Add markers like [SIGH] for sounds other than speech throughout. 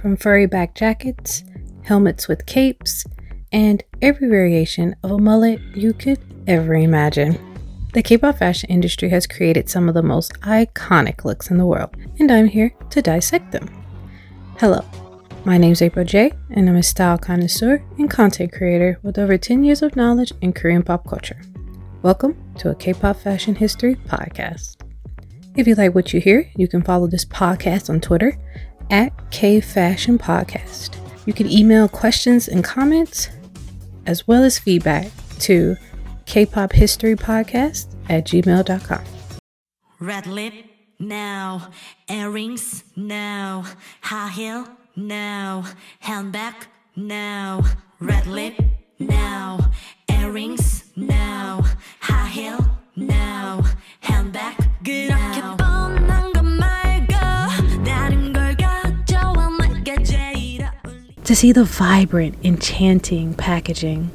from furry back jackets, helmets with capes, and every variation of a mullet you could ever imagine. The K pop fashion industry has created some of the most iconic looks in the world, and I'm here to dissect them. Hello, my name's April J, and I'm a style connoisseur and content creator with over 10 years of knowledge in Korean pop culture. Welcome to a K pop fashion history podcast. If you like what you hear, you can follow this podcast on Twitter at K Fashion Podcast. You can email questions and comments as well as feedback to kpophistorypodcast at gmail.com. Red lip, now, Earrings, now, High heel, now, Handbag, now. Red lip, now, Earrings, now, High heel, now, Handbag, now. To see the vibrant, enchanting packaging,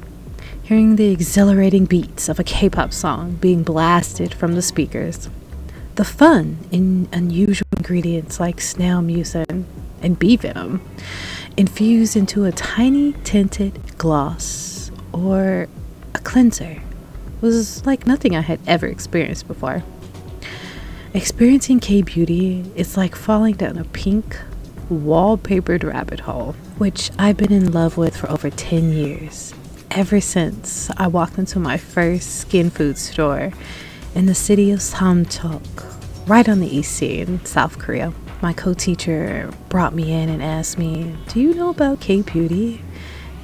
hearing the exhilarating beats of a K pop song being blasted from the speakers, the fun in unusual ingredients like snail mucin and bee venom infused into a tiny tinted gloss or a cleanser was like nothing I had ever experienced before. Experiencing K beauty is like falling down a pink, wallpapered rabbit hole, which I've been in love with for over 10 years. Ever since I walked into my first Skinfood store in the city of Samcheok, right on the East Sea in South Korea. My co teacher brought me in and asked me, Do you know about K beauty?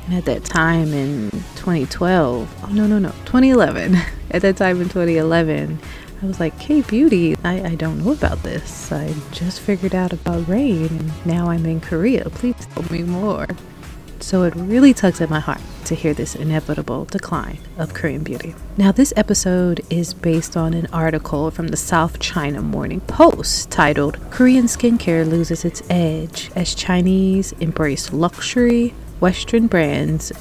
And at that time in 2012, oh no, no, no, 2011, [LAUGHS] at that time in 2011, I was like, K Beauty, I, I don't know about this. I just figured out about rain and now I'm in Korea. Please tell me more. So it really tugs at my heart to hear this inevitable decline of Korean beauty. Now, this episode is based on an article from the South China Morning Post titled Korean Skincare Loses Its Edge as Chinese Embrace Luxury, Western Brands,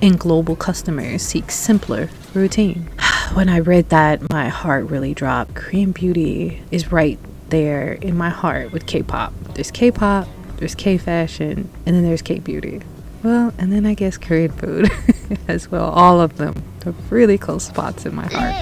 and Global Customers Seek Simpler Routine. [LAUGHS] When I read that, my heart really dropped. Korean beauty is right there in my heart with K pop. There's K pop, there's K fashion, and then there's K beauty. Well, and then I guess Korean food [LAUGHS] as well. All of them are really close spots in my heart.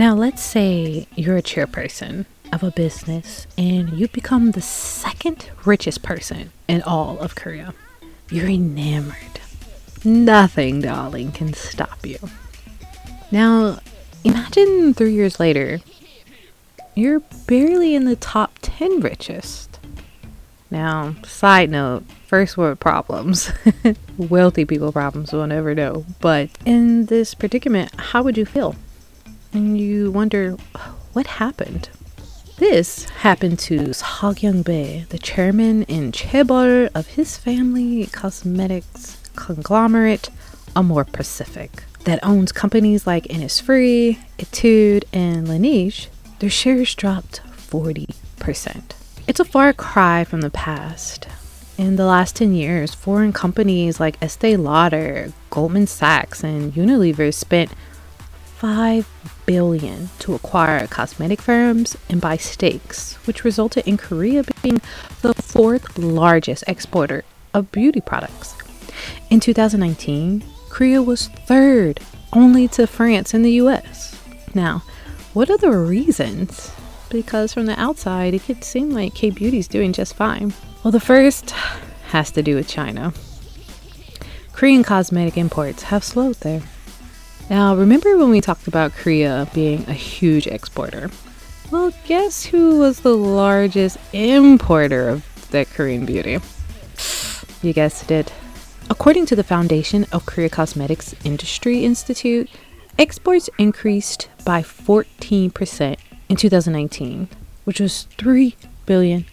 Now, let's say you're a chairperson of a business and you become the second richest person in all of Korea. You're enamored. Nothing, darling, can stop you. Now, imagine three years later, you're barely in the top 10 richest. Now, side note, first world problems. [LAUGHS] Wealthy people problems we'll never know. But in this predicament, how would you feel? And you wonder, what happened? This happened to Seo Kyung-bae, the chairman and chaebol of his family cosmetics conglomerate Amore Pacific that owns companies like Innisfree, Etude, and Laneige. Their shares dropped 40%. It's a far cry from the past. In the last 10 years, foreign companies like Estee Lauder, Goldman Sachs, and Unilever spent 5 billion to acquire cosmetic firms and buy stakes, which resulted in Korea being the fourth largest exporter of beauty products. In 2019, Korea was third only to France and the US. Now, what are the reasons? Because from the outside, it could seem like K Beauty's doing just fine. Well, the first has to do with China. Korean cosmetic imports have slowed there. Now, remember when we talked about Korea being a huge exporter? Well, guess who was the largest importer of that Korean beauty? You guessed it. According to the Foundation of Korea Cosmetics Industry Institute, exports increased by 14% in 2019, which was $3 billion.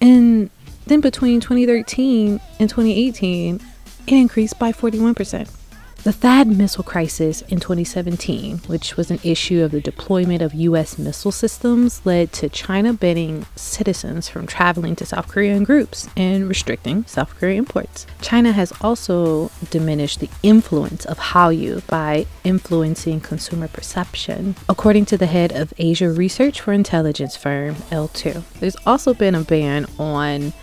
And then between 2013 and 2018, it increased by 41%. The THAAD missile crisis in 2017, which was an issue of the deployment of U.S. missile systems, led to China banning citizens from traveling to South Korea in groups and restricting South Korea imports. China has also diminished the influence of Hallyu by influencing consumer perception, according to the head of Asia research for intelligence firm L2. There's also been a ban on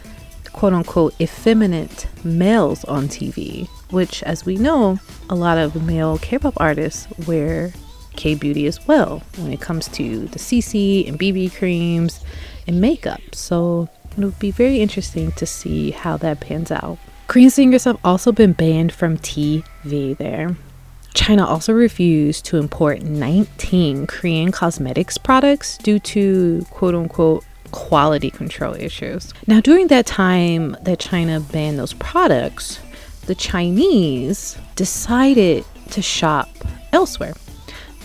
quote unquote effeminate males on TV, which, as we know, a lot of male K pop artists wear K beauty as well when it comes to the CC and BB creams and makeup. So it would be very interesting to see how that pans out. Korean singers have also been banned from TV there. China also refused to import 19 Korean cosmetics products due to quote unquote quality control issues. Now, during that time that China banned those products, the Chinese decided to shop elsewhere.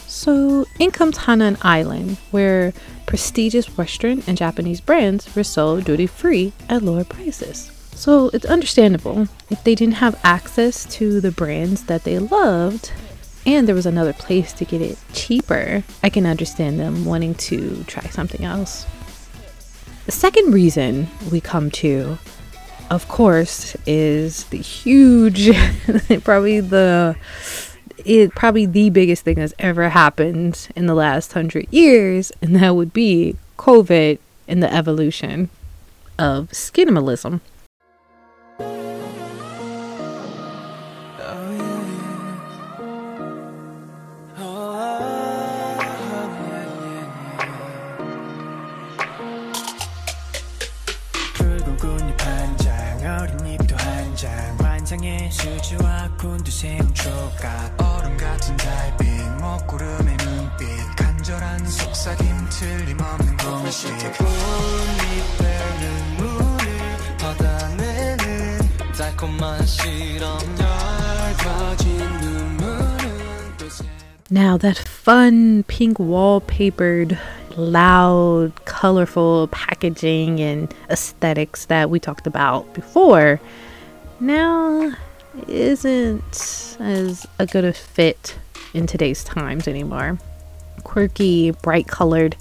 So, in comes Hainan Island, where prestigious Western and Japanese brands were sold duty free at lower prices. So, it's understandable if they didn't have access to the brands that they loved and there was another place to get it cheaper, I can understand them wanting to try something else. The second reason we come to, of course, is the huge, [LAUGHS] probably the it probably the biggest thing that's ever happened in the last hundred years, and that would be COVID and the evolution of skinimalism. 환상의 수지와 곤두세 훔쳐가 얼음 같은 달빛 먹구름의 눈빛 간절한 속삭임 틀림없는 공식 꽃잎의 눈물을 걷어내는 달콤한 실험 얇아진 눈물은 또 새- Now, that fun pink wallpapered, loud, colorful packaging and aesthetics that we talked about before now isn't as a good a fit in today's times anymore. Quirky, bright colored,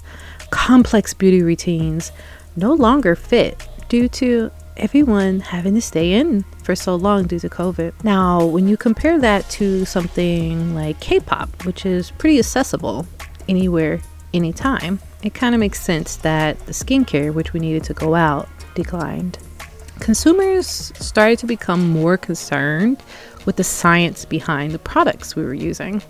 complex beauty routines no longer fit due to everyone having to stay in for so long due to COVID. Now, when you compare that to something like K pop, which is pretty accessible anywhere, anytime, it kind of makes sense that the skincare, which we needed to go out, declined. Consumers started to become more concerned with the science behind the products we were using.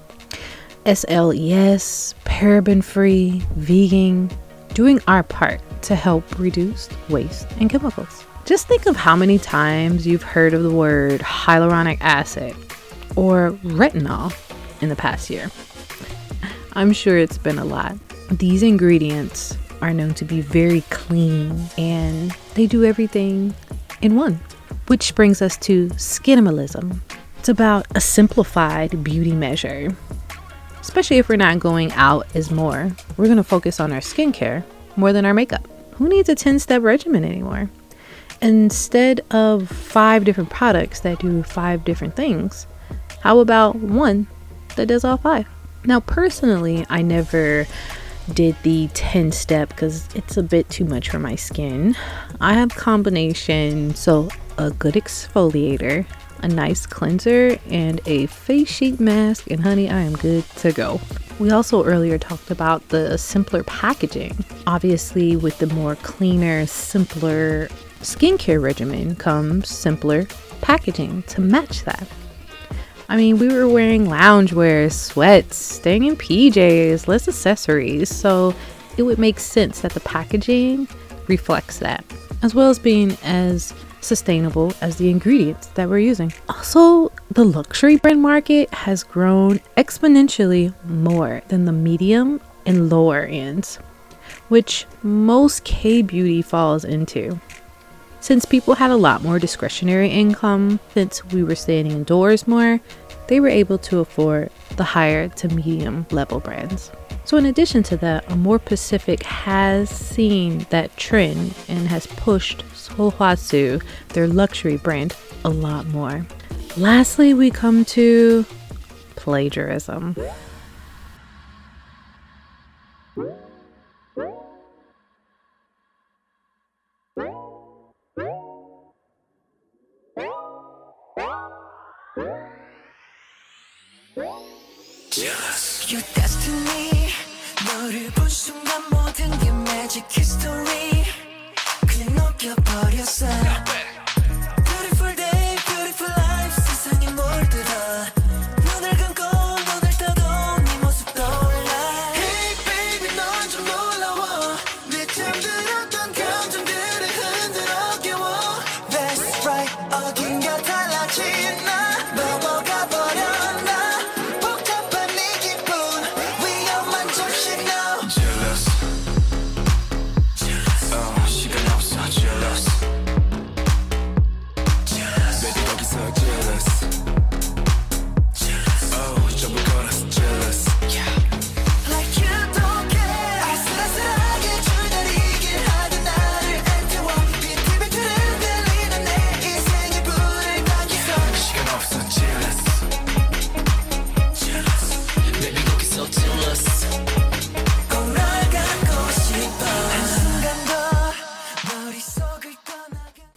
SLES, paraben free, vegan, doing our part to help reduce waste and chemicals. Just think of how many times you've heard of the word hyaluronic acid or retinol in the past year. I'm sure it's been a lot. These ingredients are known to be very clean and they do everything in one. Which brings us to skinimalism. It's about a simplified beauty measure. Especially if we're not going out as more, we're going to focus on our skincare more than our makeup. Who needs a 10 step regimen anymore? Instead of five different products that do five different things, how about one that does all five? Now, personally, I never did the 10 step because it's a bit too much for my skin. I have combination, so a good exfoliator, a nice cleanser, and a face sheet mask, and honey, I am good to go. We also earlier talked about the simpler packaging. Obviously, with the more cleaner, simpler skincare regimen comes simpler packaging to match that. I mean, we were wearing loungewear, sweats, staying in PJs, less accessories, so it would make sense that the packaging reflects that, as well as being as sustainable as the ingredients that we're using. Also, the luxury brand market has grown exponentially more than the medium and lower ends, which most K beauty falls into. Since people had a lot more discretionary income, since we were staying indoors more, they were able to afford the higher to medium level brands. So, in addition to that, Amore Pacific has seen that trend and has pushed Sulwhasoo, their luxury brand, a lot more. Lastly, we come to plagiarism. Your destiny 너를 본 순간 모든 게 magic history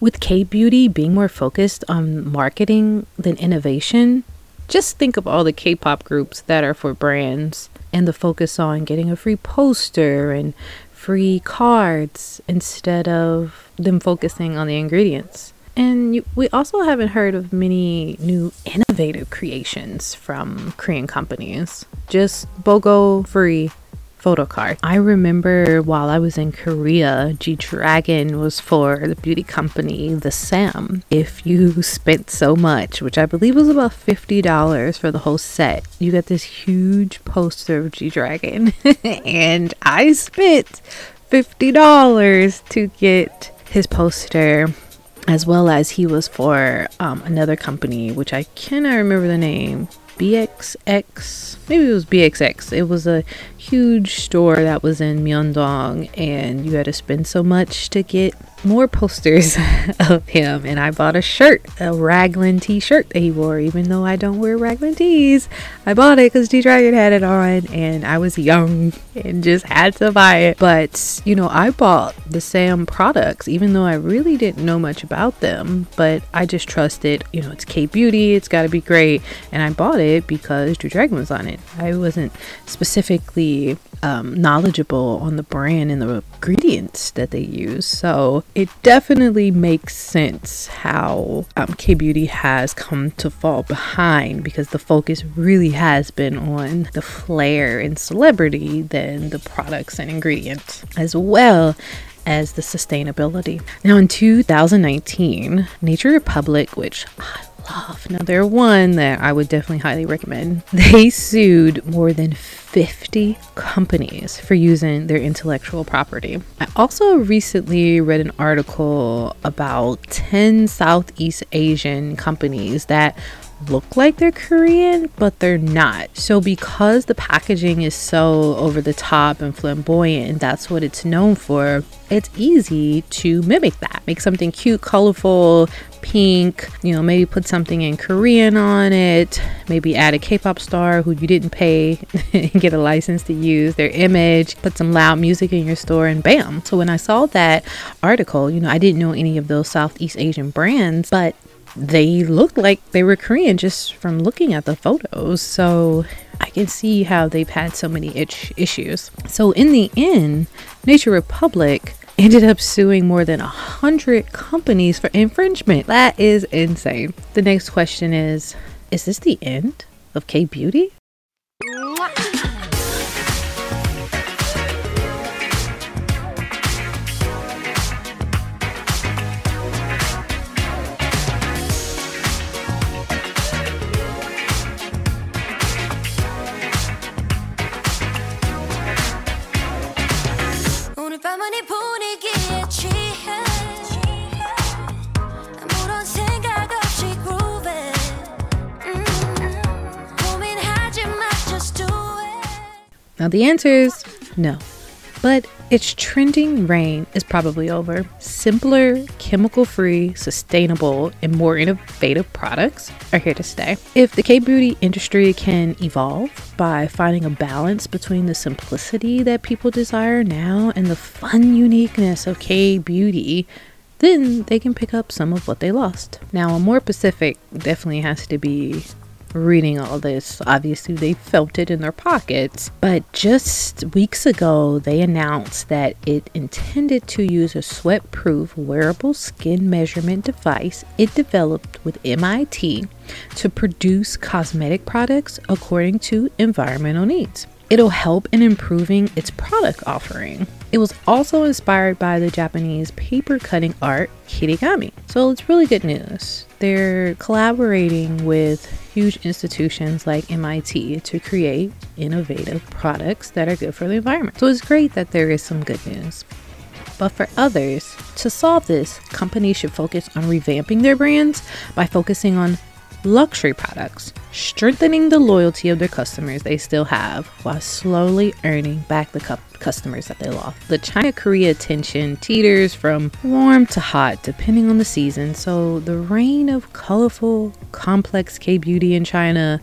With K Beauty being more focused on marketing than innovation, just think of all the K pop groups that are for brands and the focus on getting a free poster and free cards instead of them focusing on the ingredients. And you, we also haven't heard of many new innovative creations from Korean companies. Just BOGO free photo card. I remember while I was in Korea, G Dragon was for the beauty company The Saem. If you spent so much, which I believe was about $50 for the whole set, you got this huge poster of G Dragon. [LAUGHS] and I spent $50 to get his poster as well as he was for um, another company, which I cannot remember the name. BXX, maybe it was BXX. It was a huge store that was in Myeongdong, and you had to spend so much to get more posters [LAUGHS] of him. And I bought a shirt, a Raglan t shirt that he wore, even though I don't wear Raglan tees. I bought it because G Dragon had it on, and I was young and just had to buy it. But, you know, I bought the Saem products, even though I really didn't know much about them. But I just trusted, you know, it's K Beauty, it's got to be great. And I bought it because Drew Dragon was on it. I wasn't specifically um, knowledgeable on the brand and the ingredients that they use. So it definitely makes sense how um, K Beauty has come to fall behind because the focus really has been on the flair and celebrity than the products and ingredients, as well as the sustainability. Now, in 2019, Nature Republic, which love, now they're one that I would definitely highly recommend, [LAUGHS] they sued more than 50 companies for using their intellectual property. I also recently read an article about 10 Southeast Asian companies that look like they're Korean, but they're not. So, because the packaging is so over the top and flamboyant, and that's what it's known for, it's easy to mimic that. Make something cute, colorful, pink, you know, maybe put something in Korean on it, maybe add a K pop star who you didn't pay and [LAUGHS] get a license to use their image, put some loud music in your store, and bam. So, when I saw that article, you know, I didn't know any of those Southeast Asian brands, but they looked like they were Korean just from looking at the photos. So I can see how they've had so many itch issues. So in the end, Nature Republic ended up suing more than a hundred companies for infringement. That is insane. The next question is Is this the end of K Beauty? Now the answer is no. But its trending reign is probably over. Simpler, chemical free, sustainable, and more innovative products are here to stay. If the K beauty industry can evolve by finding a balance between the simplicity that people desire now and the fun uniqueness of K beauty, then they can pick up some of what they lost. Now, Amore Pacific definitely has to be reading all this. Obviously, they felt it in their pockets. But just weeks ago, they announced that it intended to use a sweat proof wearable skin measurement device it developed with MIT to produce cosmetic products according to environmental needs. It'll help in improving its product offering. It was also inspired by the Japanese paper cutting art kirigami. So it's really good news. They're collaborating with huge institutions like MIT to create innovative products that are good for the environment. So it's great that there is some good news. But for others, to solve this, companies should focus on revamping their brands by focusing on luxury products, strengthening the loyalty of their customers they still have while slowly earning back the cu- customers that they lost. The China Korea tension teeters from warm to hot depending on the season, so the reign of colorful, complex K beauty in China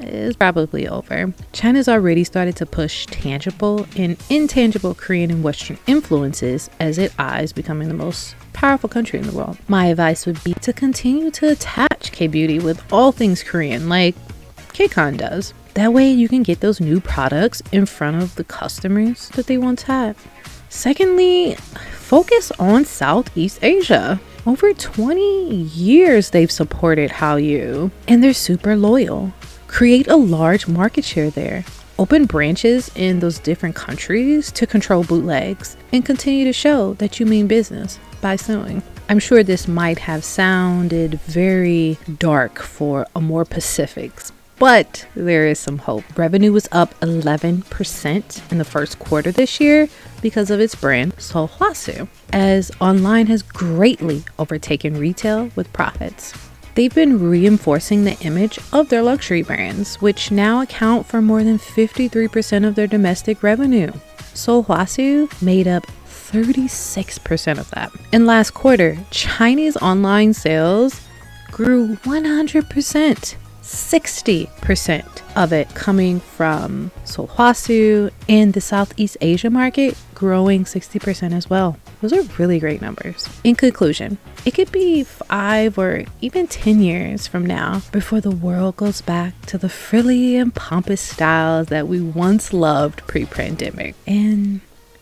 is probably over. China's already started to push tangible and intangible Korean and Western influences as it eyes becoming the most powerful country in the world. My advice would be to continue to attach K beauty with all things Korean, like KCON does. That way, you can get those new products in front of the customers that they once had. Secondly, focus on Southeast Asia. Over 20 years they've supported Hallyu, and they're super loyal. Create a large market share there. Open branches in those different countries to control bootlegs and continue to show that you mean business by suing. I'm sure this might have sounded very dark for Amore Pacifics, but there is some hope. Revenue was up 11% in the first quarter this year because of its brand Sulwhasoo, as online has greatly overtaken retail with profits. They've been reinforcing the image of their luxury brands, which now account for more than 53% of their domestic revenue. Sulwhasoo made up 36% of that. In last quarter, Chinese online sales grew 100%. 60% of it coming from Sulwhasoo and the Southeast Asia market growing 60% as well. Those are really great numbers. In conclusion, it could be five or even 10 years from now before the world goes back to the frilly and pompous styles that we once loved pre pandemic. And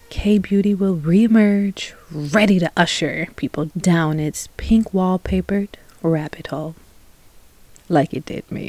K Beauty will reemerge, ready to usher people down its pink wallpapered rabbit hole like it did me.